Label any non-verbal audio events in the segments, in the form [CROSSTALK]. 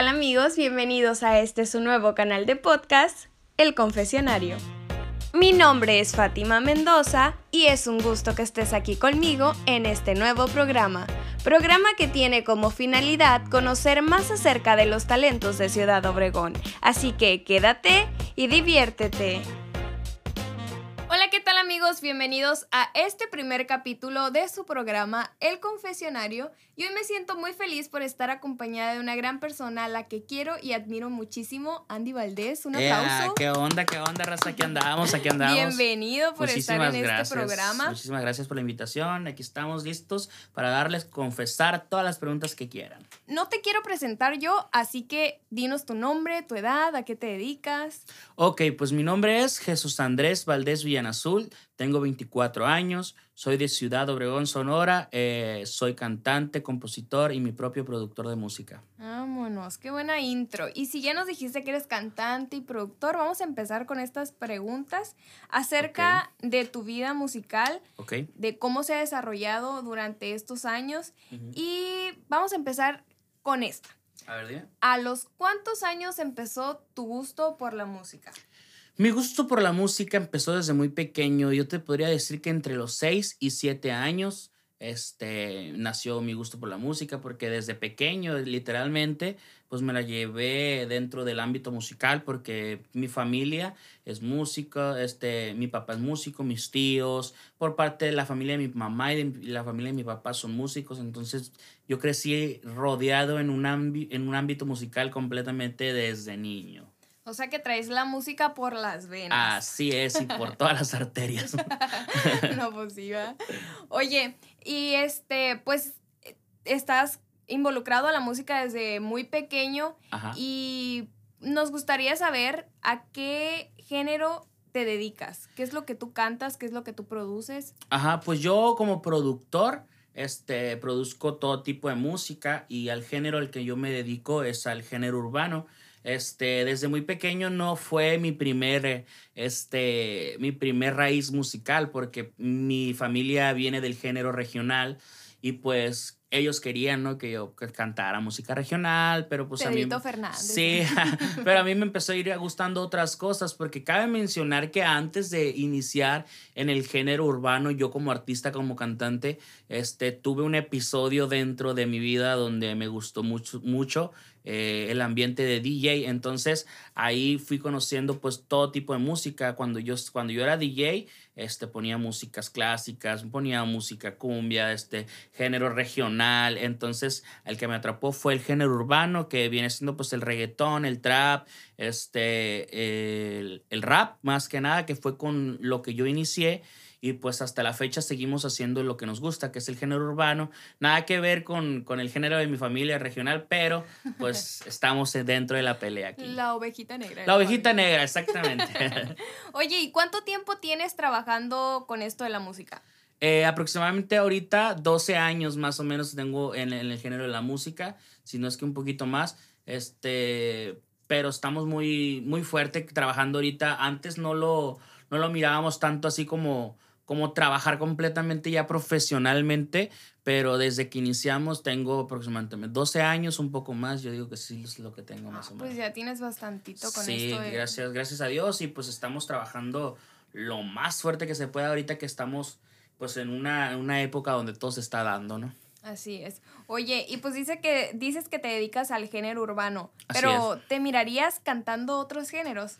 tal amigos? Bienvenidos a este su nuevo canal de podcast, El Confesionario. Mi nombre es Fátima Mendoza y es un gusto que estés aquí conmigo en este nuevo programa. Programa que tiene como finalidad conocer más acerca de los talentos de Ciudad Obregón. Así que quédate y diviértete. Hola, ¿qué tal amigos? Bienvenidos a este primer capítulo de su programa El Confesionario. Y hoy me siento muy feliz por estar acompañada de una gran persona a la que quiero y admiro muchísimo, Andy Valdés. Un aplauso. ¿Qué onda? ¿Qué onda, Raza? Aquí andamos, aquí andamos. Bienvenido por estar en este programa. Muchísimas gracias por la invitación. Aquí estamos listos para darles confesar todas las preguntas que quieran. No te quiero presentar yo, así que dinos tu nombre, tu edad, a qué te dedicas. Ok, pues mi nombre es Jesús Andrés Valdés Villan Azul, tengo 24 años, soy de Ciudad Obregón, Sonora, eh, soy cantante, compositor y mi propio productor de música. Vámonos, qué buena intro. Y si ya nos dijiste que eres cantante y productor, vamos a empezar con estas preguntas acerca de tu vida musical, de cómo se ha desarrollado durante estos años. Y vamos a empezar con esta. A ver, ¿A los cuántos años empezó tu gusto por la música? Mi gusto por la música empezó desde muy pequeño. Yo te podría decir que entre los 6 y 7 años este, nació mi gusto por la música, porque desde pequeño, literalmente, pues me la llevé dentro del ámbito musical, porque mi familia es música, este, mi papá es músico, mis tíos, por parte de la familia de mi mamá y de la familia de mi papá son músicos, entonces yo crecí rodeado en un, en un ámbito musical completamente desde niño. O sea que traes la música por las venas. Así es, y por todas las arterias. [LAUGHS] no, pues Oye, y este, pues, estás involucrado a la música desde muy pequeño y nos gustaría saber a qué género te dedicas. ¿Qué es lo que tú cantas? ¿Qué es lo que tú produces? Ajá, pues yo como productor, este, produzco todo tipo de música y al género al que yo me dedico es al género urbano. Este, desde muy pequeño no fue mi primer, este, mi primer raíz musical porque mi familia viene del género regional y pues ellos querían, ¿no? Que yo cantara música regional, pero pues a mí... Fernández. Sí, [LAUGHS] pero a mí me empezó a ir gustando otras cosas, porque cabe mencionar que antes de iniciar en el género urbano, yo como artista, como cantante, este, tuve un episodio dentro de mi vida donde me gustó mucho, mucho eh, el ambiente de DJ. Entonces ahí fui conociendo pues todo tipo de música. Cuando yo, cuando yo era DJ, este, ponía músicas clásicas, ponía música cumbia, este, género regional. Entonces el que me atrapó fue el género urbano, que viene siendo pues el reggaetón, el trap, este, el, el rap más que nada, que fue con lo que yo inicié y pues hasta la fecha seguimos haciendo lo que nos gusta, que es el género urbano. Nada que ver con, con el género de mi familia regional, pero pues [LAUGHS] estamos dentro de la pelea aquí. La ovejita negra. La ovejita negra, exactamente. [LAUGHS] Oye, ¿y cuánto tiempo tienes trabajando con esto de la música? Eh, aproximadamente ahorita 12 años más o menos tengo en, en, el género de la música, si no es que un poquito más. Este, pero estamos muy, muy fuerte trabajando ahorita. Antes no lo, no lo mirábamos tanto así como, como trabajar completamente ya profesionalmente, pero desde que iniciamos tengo aproximadamente 12 años, un poco más, yo digo que sí es lo que tengo más o menos. Pues ya tienes bastantito con sí, esto. Sí, gracias, gracias a Dios y pues estamos trabajando lo más fuerte que se pueda ahorita que estamos pues en una, una época donde todo se está dando, ¿no? Así es. Oye, y pues dice que dices que te dedicas al género urbano, pero ¿te mirarías cantando otros géneros?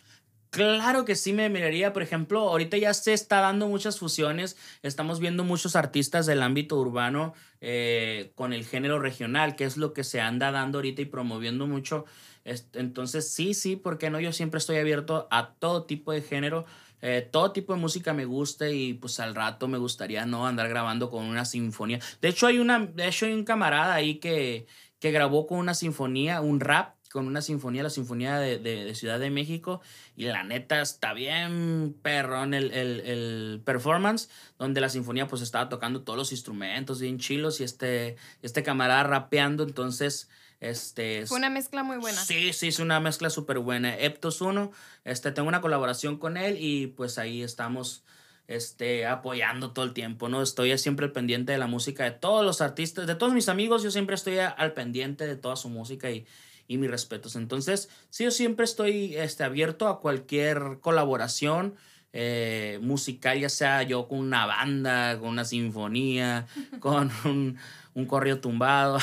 Claro que sí me miraría, por ejemplo, ahorita ya se está dando muchas fusiones, estamos viendo muchos artistas del ámbito urbano eh, con el género regional, que es lo que se anda dando ahorita y promoviendo mucho. Entonces, sí, sí, ¿por qué no? Yo siempre estoy abierto a todo tipo de género, eh, todo tipo de música me gusta y pues al rato me gustaría no andar grabando con una sinfonía. De hecho, hay una, de hecho hay un camarada ahí que, que grabó con una sinfonía, un rap con una sinfonía, la Sinfonía de, Ciudad de México, y la neta está bien perrón el, el, performance, donde la sinfonía pues estaba tocando todos los instrumentos bien chilos y este, este camarada rapeando, entonces... Este, Fue una mezcla muy buena. Sí, sí, es una mezcla súper buena. Eptos 1, este, tengo una colaboración con él y pues ahí estamos este, apoyando todo el tiempo, ¿no? Estoy siempre al pendiente de la música de todos los artistas, de todos mis amigos, yo siempre estoy al pendiente de toda su música y, y mis respetos. Entonces, sí, yo siempre estoy este, abierto a cualquier colaboración. Eh, musical, ya sea yo con una banda, con una sinfonía, [LAUGHS] con un, un correo tumbado.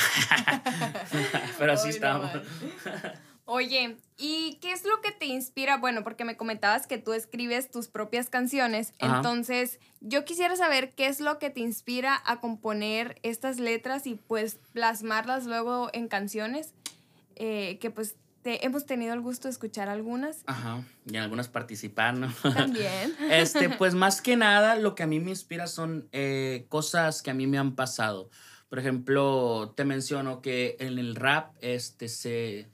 [LAUGHS] Pero así estamos. Oye, ¿y qué es lo que te inspira? Bueno, porque me comentabas que tú escribes tus propias canciones. Entonces, yo quisiera saber qué es lo que te inspira a componer estas letras y pues plasmarlas luego en canciones. Eh, que pues te, hemos tenido el gusto de escuchar algunas. Ajá, y en algunas participar, ¿no? [LAUGHS] También. este, [LAUGHS] pues más que nada, lo que a mí me inspira son eh, cosas que a mí me han pasado. Por ejemplo, te menciono que en el rap este, se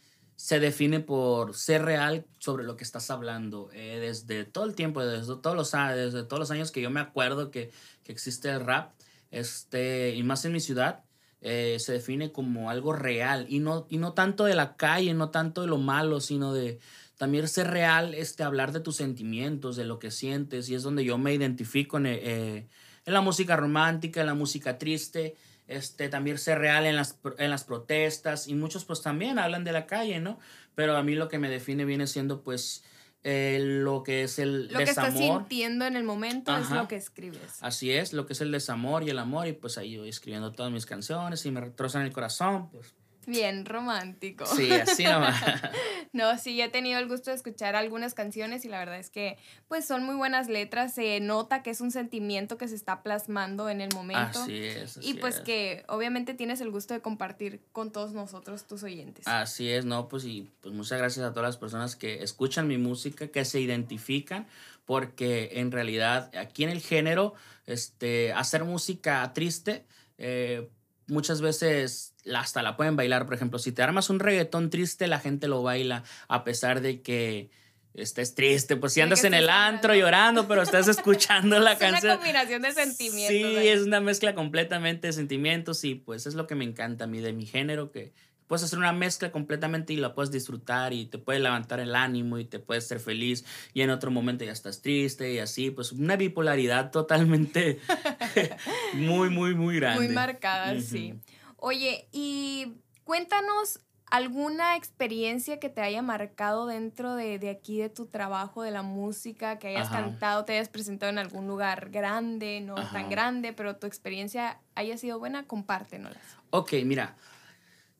se define por ser real sobre lo que estás hablando. Eh, desde todo el tiempo, desde todos los, desde todos los años que yo me acuerdo que, que existe el rap, este, y más en mi ciudad, eh, se define como algo real. Y no, y no tanto de la calle, no tanto de lo malo, sino de también ser real, este, hablar de tus sentimientos, de lo que sientes. Y es donde yo me identifico en, eh, en la música romántica, en la música triste este, también ser real en las, en las protestas y muchos pues también hablan de la calle, ¿no? Pero a mí lo que me define viene siendo pues eh, lo que es el lo desamor. Lo que estás sintiendo en el momento es lo que escribes. Así es, lo que es el desamor y el amor y pues ahí voy escribiendo todas mis canciones y me retrozan el corazón, pues Bien romántico. Sí, así nomás. [LAUGHS] no, sí, he tenido el gusto de escuchar algunas canciones y la verdad es que pues son muy buenas letras, se nota que es un sentimiento que se está plasmando en el momento. Así es. y pues que obviamente tienes el gusto de compartir con todos nosotros, tus oyentes. Así es, no, pues y pues muchas gracias a todas las personas que escuchan mi música, que se identifican, porque en realidad aquí en el género, este, hacer música triste, eh, muchas veces hasta la pueden bailar. Por ejemplo, si te armas un reggaetón triste, la gente lo baila a pesar de que estés triste. Pues si andas en el antro llorando, pero estás escuchando la canción. [LAUGHS] Es una combinación de sentimientos. Sí, es una mezcla completa,mente de sentimientos y pues es lo que me encanta a mí de mi género, que puedes hacer una mezcla completamente y la puedes disfrutar y te puede levantar el ánimo y te puedes ser feliz y en otro momento ya estás triste y así, pues una bipolaridad totalmente [LAUGHS] muy, muy, muy grande. Muy marcada, sí. Oye, y cuéntanos alguna experiencia que te haya marcado dentro de, de aquí de tu trabajo, de la música, que hayas cantado, te hayas presentado en algún lugar grande, no tan grande, pero tu experiencia haya sido buena, compártenoslas. Ok, mira,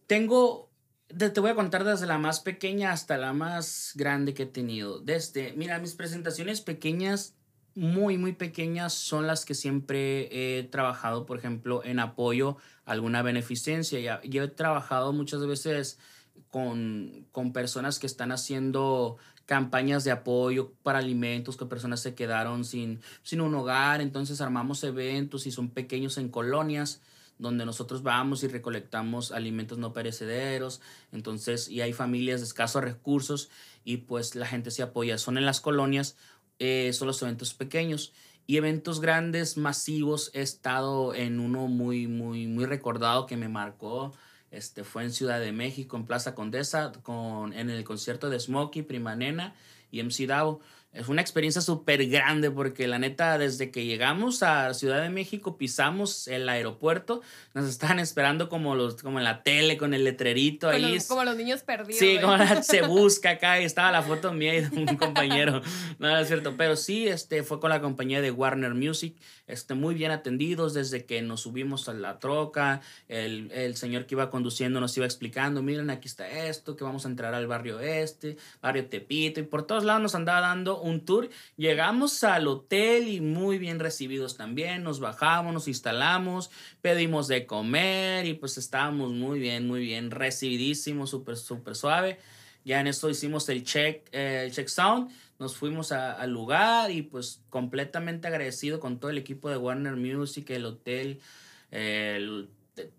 tengo, te voy a contar desde la más pequeña hasta la más grande que he tenido. Desde, mira, mis presentaciones pequeñas, muy, muy pequeñas, son las que siempre he trabajado, por ejemplo, en apoyo a alguna beneficencia. Ya, yo he trabajado muchas veces con, con personas que están haciendo campañas de apoyo para alimentos, que personas se quedaron sin, sin un hogar, entonces armamos eventos y son pequeños en colonias donde nosotros vamos y recolectamos alimentos no perecederos, entonces, y hay familias de escasos recursos y pues la gente se apoya. Son en las colonias, eh, son los eventos pequeños. Y eventos grandes, masivos, he estado en uno muy, muy, muy recordado que me marcó. Este, fue en Ciudad de México, en Plaza Condesa, con, en el concierto de Smokey, Prima Nena y MC Davo. Es una experiencia súper grande porque la neta, desde que llegamos a Ciudad de México, pisamos el aeropuerto, nos estaban esperando como, los, como en la tele, con el letrerito ahí. como los niños perdidos. Sí, como se [LAUGHS] busca acá y estaba la foto mía y de un [LAUGHS] compañero. no, es cierto, pero sí, este, fue con la compañía de Warner Music, este, muy bien atendidos desde que nos subimos a la troca, el, el señor que iba conduciendo nos iba explicando, miren, aquí está esto, que vamos a entrar al barrio este, barrio Tepito, y por todos lados nos andaba dando un tour. Llegamos al hotel y muy bien recibidos también. Nos bajamos, nos instalamos, pedimos de comer y pues estábamos muy bien, muy bien recibidísimos, súper, súper suave. Ya en esto hicimos el check, el check sound, nos fuimos al lugar y pues completamente agradecido con todo el equipo de Warner Music, el hotel,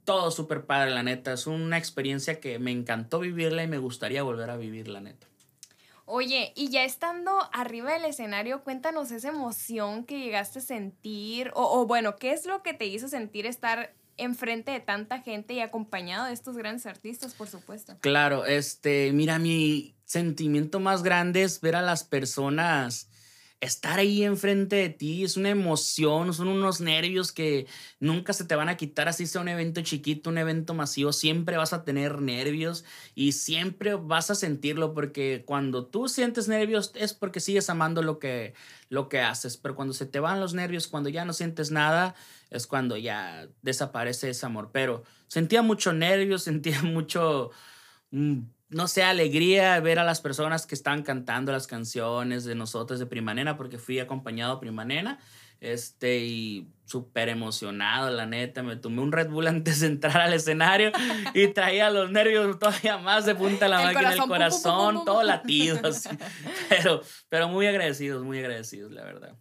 todo súper padre, la neta. Es una experiencia que me encantó vivirla y me gustaría volver a vivir, la neta. Oye, y ya estando arriba del escenario, cuéntanos esa emoción que llegaste a sentir, o, bueno, ¿qué es lo que te hizo sentir estar enfrente de tanta gente y acompañado de estos grandes artistas, por supuesto? Claro, este, mira, mi sentimiento más grande es ver a las personas estar ahí enfrente de ti. Es una emoción, son unos nervios que nunca se te van a quitar, así sea un evento chiquito, un evento masivo, siempre vas a tener nervios y siempre vas a sentirlo porque cuando tú sientes nervios es porque sigues amando lo que, lo que haces, pero cuando se te van los nervios, cuando ya no sientes nada, es cuando ya desaparece ese amor, pero sentía mucho nervios, [LAUGHS] sentía mucho... Mm, no sé, alegría ver a las personas que están cantando las canciones de nosotros de Primanena, porque fui acompañado a Primanena, este, y súper emocionado, la neta, me tomé un Red Bull [LAUGHS] antes de entrar al escenario y traía los nervios todavía más de punta a la máquina, el corazón, todo latido, [LAUGHS] así. Pero, pero muy agradecidos, muy agradecidos, la verdad.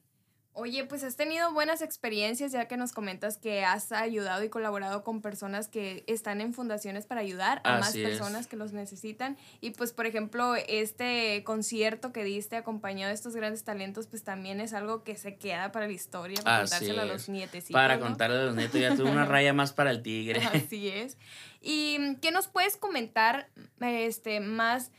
Oye, pues has tenido buenas experiencias ya que nos comentas que has ayudado y colaborado con personas que están en fundaciones para ayudar a más personas que los necesitan. Y pues, por ejemplo, este concierto que diste acompañado de estos grandes talentos, pues también es algo que se queda para la historia, para contárselo a los nietecitos. Para contarle a los nietos, ya tuve una [LAUGHS] raya más para el tigre. Así es. ¿Y qué nos puedes comentar este, más,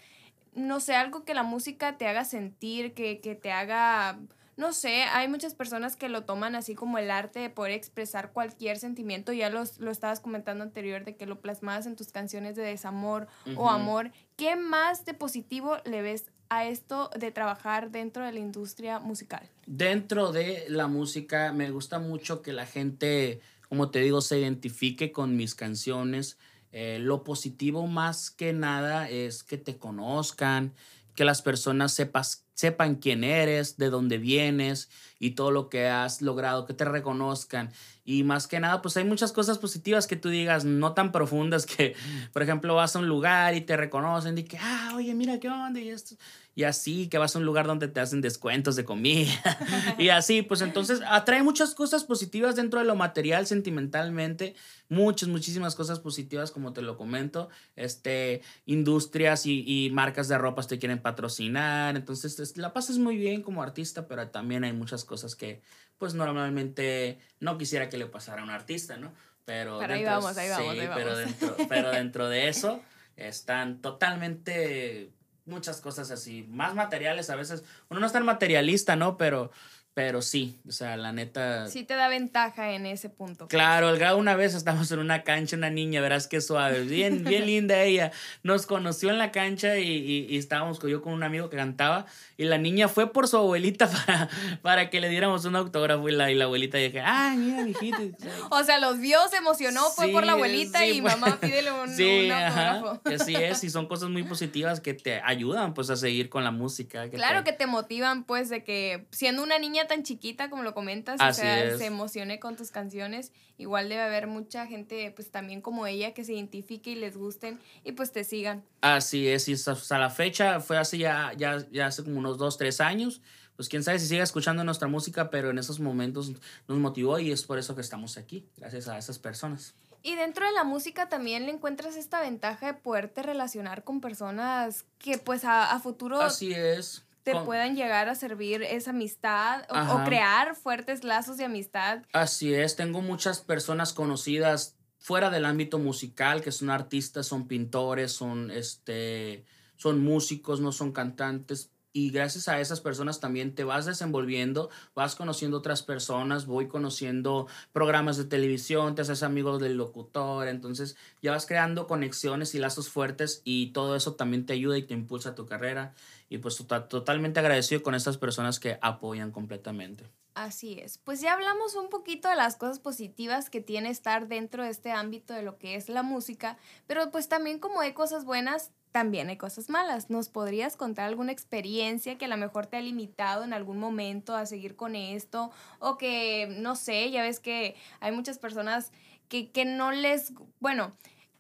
no sé, algo que la música te haga sentir, que, que te haga no sé, hay muchas personas que lo toman así como el arte de poder expresar cualquier sentimiento. Ya los, lo estabas comentando anterior de que lo plasmabas en tus canciones de desamor o amor. ¿Qué más de positivo le ves a esto de trabajar dentro de la industria musical? Dentro de la música me gusta mucho que la gente, como te digo, se identifique con mis canciones. Eh, lo positivo más que nada es que te conozcan, que las personas sepas sepan quién eres, de dónde vienes y todo lo que has logrado, que te reconozcan. Y más que nada, pues hay muchas cosas positivas que tú digas, no tan profundas que, [LAUGHS] por ejemplo, vas a un lugar y te reconocen y que, ah, oye, mira qué onda y esto. Y así, que vas a un lugar donde te hacen descuentos de comida. [LAUGHS] y así, pues entonces atrae muchas cosas positivas dentro de lo material, sentimentalmente. Muchas, muchísimas cosas positivas, como te lo comento. Este, industrias y, marcas de ropas te quieren patrocinar. Entonces, la pasas muy bien como artista, pero también hay muchas cosas que, pues normalmente no quisiera que le pasara a un artista, ¿no? Pero, ahí vamos, ahí vamos, ahí vamos. Pero dentro, pero [LAUGHS] dentro de eso están totalmente muchas cosas así, más materiales a veces. Uno no es tan materialista, ¿no? Pero pero sí, o sea, la neta. Sí te da ventaja en ese punto. Claro, el grado una vez estamos en una cancha, una niña, verás qué suave, bien, bien [LAUGHS] linda ella. Nos conoció en la cancha y, y, estábamos yo con un amigo que cantaba y la niña fue por su abuelita [LAUGHS] para, para que le diéramos un autógrafo y la, y la abuelita dije, ay, mira, mijita. [LAUGHS] o sea, los vio, se emocionó, fue por la abuelita y mamá pídele un, sí, autógrafo. Así es, y son cosas muy positivas que te ayudan pues a seguir con la música. claro que te motivan pues de que siendo una niña tan chiquita como lo comentas, o sea, se emocione con tus canciones, igual debe haber mucha gente, pues también como ella, que se identifique y les gusten y pues te sigan. Así es, y hasta la fecha fue así ya, ya, ya hace como unos dos, tres años. Pues quién sabe si sigue escuchando nuestra música, pero en esos momentos nos motivó y es por eso que estamos aquí, gracias a esas personas. Y dentro de la música también le encuentras esta ventaja de poderte relacionar con personas que pues a, a futuro... Así es te puedan llegar a servir esa amistad o, crear fuertes lazos de amistad. Así es, tengo muchas personas conocidas fuera del ámbito musical que son artistas, son pintores, son este son músicos, no son cantantes, y gracias a esas personas también te vas desenvolviendo, vas conociendo otras personas, voy conociendo programas de televisión, te haces amigos del locutor, entonces ya vas creando conexiones y lazos fuertes y todo eso también te ayuda y te impulsa tu carrera y pues tota-, totalmente agradecido con estas personas que apoyan completamente. Así es. Pues ya hablamos un poquito de las cosas positivas que tiene estar dentro de este ámbito de lo que es la música, pero pues también como hay cosas buenas, también hay cosas malas. ¿Nos podrías contar alguna experiencia que a lo mejor te ha limitado en algún momento a seguir con esto? O que, no sé, ya ves que hay muchas personas que, no les, bueno,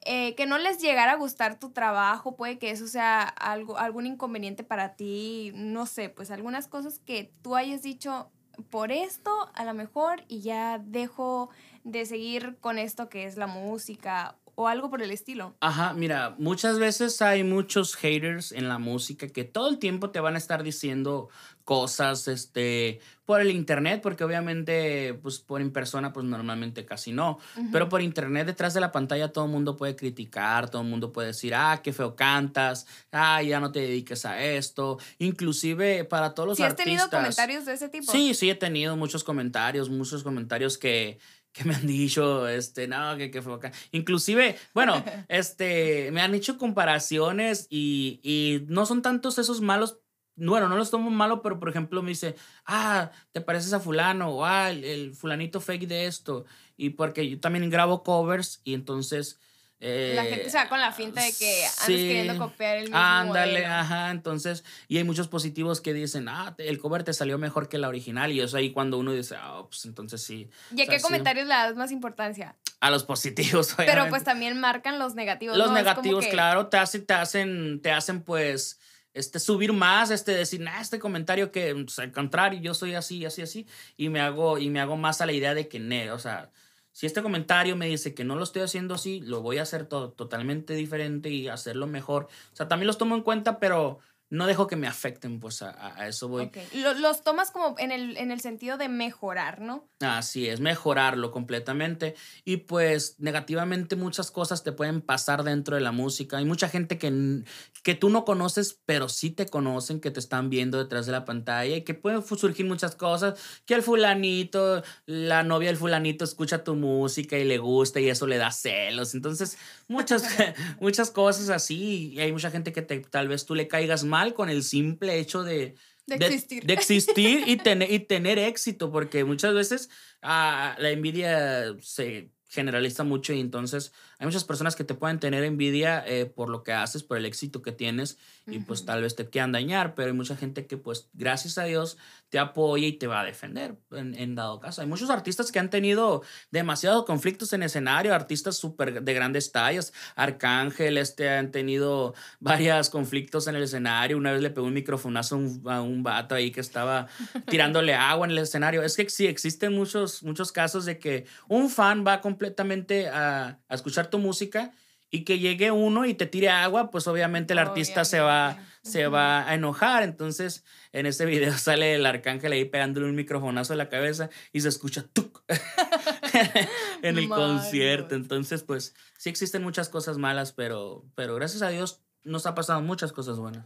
eh, que no les llegara a gustar tu trabajo, puede que eso sea algo, algún inconveniente para ti, no sé, pues algunas cosas que tú hayas dicho por esto a lo mejor y ya dejo de seguir con esto que es la música o algo por el estilo. Ajá, mira, muchas veces hay muchos haters en la música que todo el tiempo te van a estar diciendo cosas este por el internet porque obviamente pues por en persona pues normalmente casi no. Pero por internet detrás de la pantalla todo el mundo puede criticar todo el mundo puede decir ah qué feo cantas ah ya no te dediques a esto inclusive para todos los ¿Sí artistas has tenido comentarios de ese tipo. Sí sí he tenido muchos comentarios muchos comentarios que que me han dicho, este, no, que, que fue acá. Inclusive, bueno, [LAUGHS] este, me han hecho comparaciones y, y no son tantos esos malos bueno, no los tomo malo, pero por ejemplo me dice, ah, te pareces a fulano, o ah, el, fulanito fake de esto. Y porque yo también grabo covers y entonces... la gente se va con la finta de que andas queriendo copiar el mismo Ándale, ajá, entonces, y hay muchos positivos que dicen, ah, el cover te salió mejor que la original, y eso ahí cuando uno dice, ah, pues entonces sí. ¿Y a qué comentarios le das más importancia? A los positivos, obviamente. [LAUGHS] Pero pues también marcan los negativos. Los negativos, claro, te hacen, te hacen, te hacen pues este, subir más, este, decir, nah, este comentario que, pues, al contrario, yo soy así, así, así, y me hago, y me hago más a la idea de que, ne, o sea, si este comentario me dice que no lo estoy haciendo así, lo voy a hacer todo totalmente diferente y hacerlo mejor. O sea, también los tomo en cuenta, pero no dejo que me afecten, pues a, eso voy. Los tomas como en el, en el sentido de mejorar, ¿no? Así es, mejorarlo completamente. Y pues negativamente muchas cosas te pueden pasar dentro de la música. Hay mucha gente que, que tú no conoces, pero sí te conocen, que te están viendo detrás de la pantalla y que pueden surgir muchas cosas. Que el fulanito, la novia del fulanito escucha tu música y le gusta y eso le da celos. Entonces, muchas, [LAUGHS] muchas cosas así. Y hay mucha gente que te, tal vez tú le caigas mal con el simple hecho de, de existir. De, existir y, [LAUGHS] tener, y tener éxito, porque muchas veces ah, la envidia se generaliza mucho y entonces hay muchas personas que te pueden tener envidia eh, por lo que haces, por el éxito que tienes y pues tal vez te quieran dañar, pero hay mucha gente que pues gracias a Dios te apoya y te va a defender en, dado caso. Hay muchos artistas que han tenido demasiados conflictos en escenario, artistas súper de grandes tallas, Arcángel, este han tenido [LAUGHS] varios conflictos en el escenario, una vez le pegó un microfonazo a un, a un vato ahí que estaba [LAUGHS] tirándole agua en el escenario. Es que sí, existen muchos, muchos casos de que un fan va completamente a, a escuchar tu música y que llegue uno y te tire agua, pues obviamente el artista se va, se va a enojar. Entonces, en ese video [LAUGHS] sale el arcángel ahí pegándole un microfonazo en la cabeza y se escucha [LAUGHS] en el concierto. Entonces, pues sí existen muchas cosas malas, pero, pero gracias a Dios nos ha pasado muchas cosas buenas.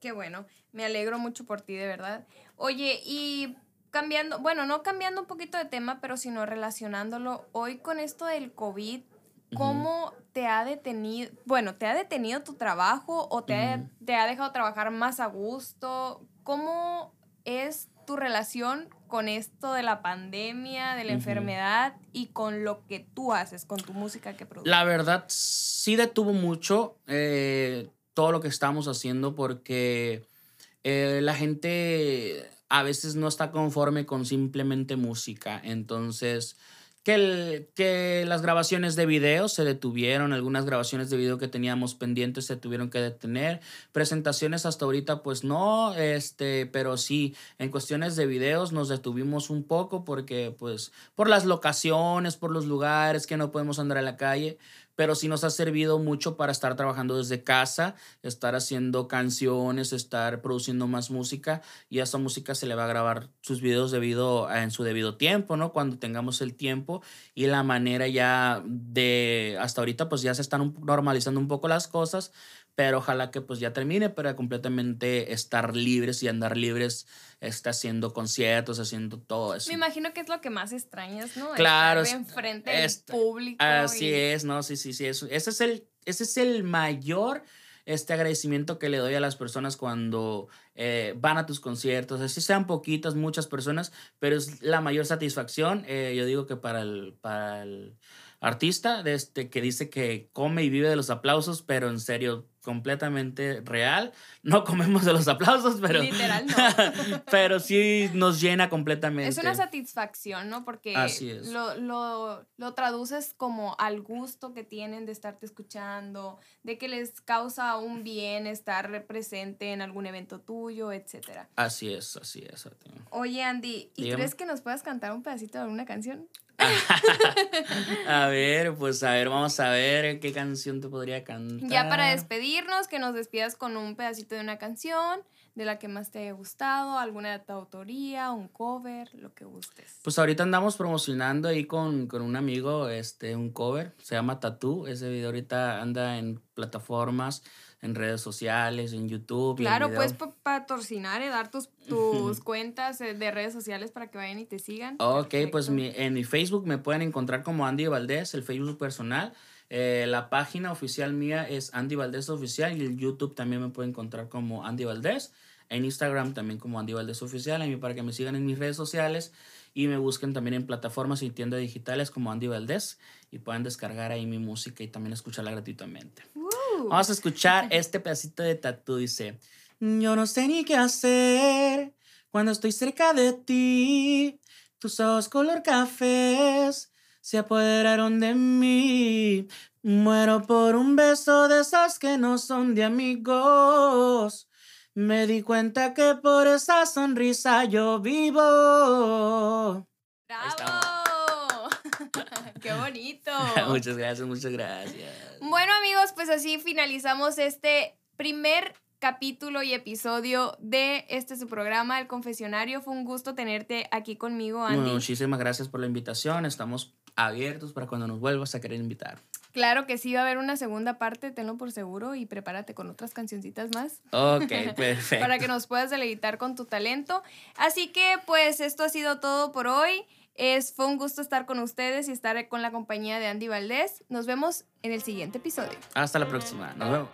Qué bueno, me alegro mucho por ti, de verdad. Oye, y cambiando, bueno, no cambiando un poquito de tema, pero sino relacionándolo, hoy con esto del COVID, ¿Cómo te ha detenido, bueno, te ha detenido tu trabajo o te, ha, te ha dejado trabajar más a gusto? ¿Cómo es tu relación con esto de la pandemia, de la enfermedad y con lo que tú haces, con tu música que produces? La verdad, sí detuvo mucho eh, todo lo que estamos haciendo porque eh, la gente a veces no está conforme con simplemente música. Entonces que, el, que las grabaciones de video se detuvieron, algunas grabaciones de video que teníamos pendientes se tuvieron que detener, presentaciones hasta ahorita pues no, este, pero sí, en cuestiones de videos nos detuvimos un poco porque pues por las locaciones, por los lugares que no podemos andar a la calle, pero sí nos ha servido mucho para estar trabajando desde casa, estar haciendo canciones, estar produciendo más música y a esa música se le va a grabar sus videos en su debido tiempo, ¿no? Cuando tengamos el tiempo y la manera ya de hasta ahorita pues ya se están normalizando un poco las cosas, pero ojalá que pues ya termine para completamente estar libres y andar libres, está haciendo conciertos, haciendo todo eso. Me imagino que es lo que más extrañas, ¿no? Claro. Estar enfrente del público. Así es, ¿no? Sí, sí, sí. Eso, ese, es el, ese es el mayor este agradecimiento que le doy a las personas cuando eh, van a tus conciertos, así sean poquitas, muchas personas, pero es la mayor satisfacción, eh, yo digo que para el, para el artista, de este, que dice que come y vive de los aplausos, pero en serio, completamente real. No comemos de los aplausos, pero. Literal, no. [LAUGHS] pero sí nos llena completamente. Es una satisfacción, ¿no? Porque Lo, lo, lo, traduces como al gusto que tienen de estarte escuchando, de que les causa un bien estar presente en algún evento tuyo, etcétera. Así es, así es. Oye, Andy, ¿y crees que nos puedas cantar un pedacito de alguna canción? [LAUGHS] [LAUGHS] a ver, pues a ver, vamos a ver qué canción te podría cantar. Ya para despedirnos, que nos despidas con un pedacito de una canción de la que más te haya gustado, alguna de tu autoría, un cover, lo que gustes. Pues ahorita andamos promocionando ahí con, con un amigo este, un cover, se llama Tattoo, ese video ahorita anda en plataformas en redes sociales, en YouTube. Claro, puedes patrocinar, y eh, dar tus, [LAUGHS] tus cuentas eh, de redes sociales para que vayan y te sigan. Ok, pues en mi Facebook me pueden encontrar como Andy Valdés, el Facebook personal. Eh, la página oficial mía es Andy Valdés Oficial y el YouTube también me pueden encontrar como Andy Valdés. En Instagram también como Andy Valdés Oficial, a mí para que me sigan en mis redes sociales y me busquen también en plataformas y tiendas digitales como Andy Valdés y puedan descargar ahí mi música y también escucharla gratuitamente. Vamos a escuchar este pedacito de tatu. Dice, yo no sé ni qué hacer cuando estoy cerca de ti. Tus ojos color cafés se apoderaron de mí. Muero por un beso de esos que no son de amigos. Me di cuenta que por esa sonrisa yo vivo. ¡Bravo! ¡Qué bonito! [LAUGHS] muchas gracias, muchas gracias. Bueno amigos, pues así finalizamos este primer capítulo y episodio de este su programa, El Confesionario. Fue un gusto tenerte aquí conmigo, Andy. muchísimas gracias por la invitación. Estamos abiertos para cuando nos vuelvas a querer invitar. Claro que sí, va a haber una segunda parte, tenlo por seguro y prepárate con otras cancioncitas más. Ok, [LAUGHS] perfecto. para que nos puedas deleitar con tu talento. Así que pues esto ha sido todo por hoy. Es, fue un gusto estar con ustedes y estar con la compañía de Andy Valdés. Nos vemos en el siguiente episodio. Hasta la próxima. Nos vemos.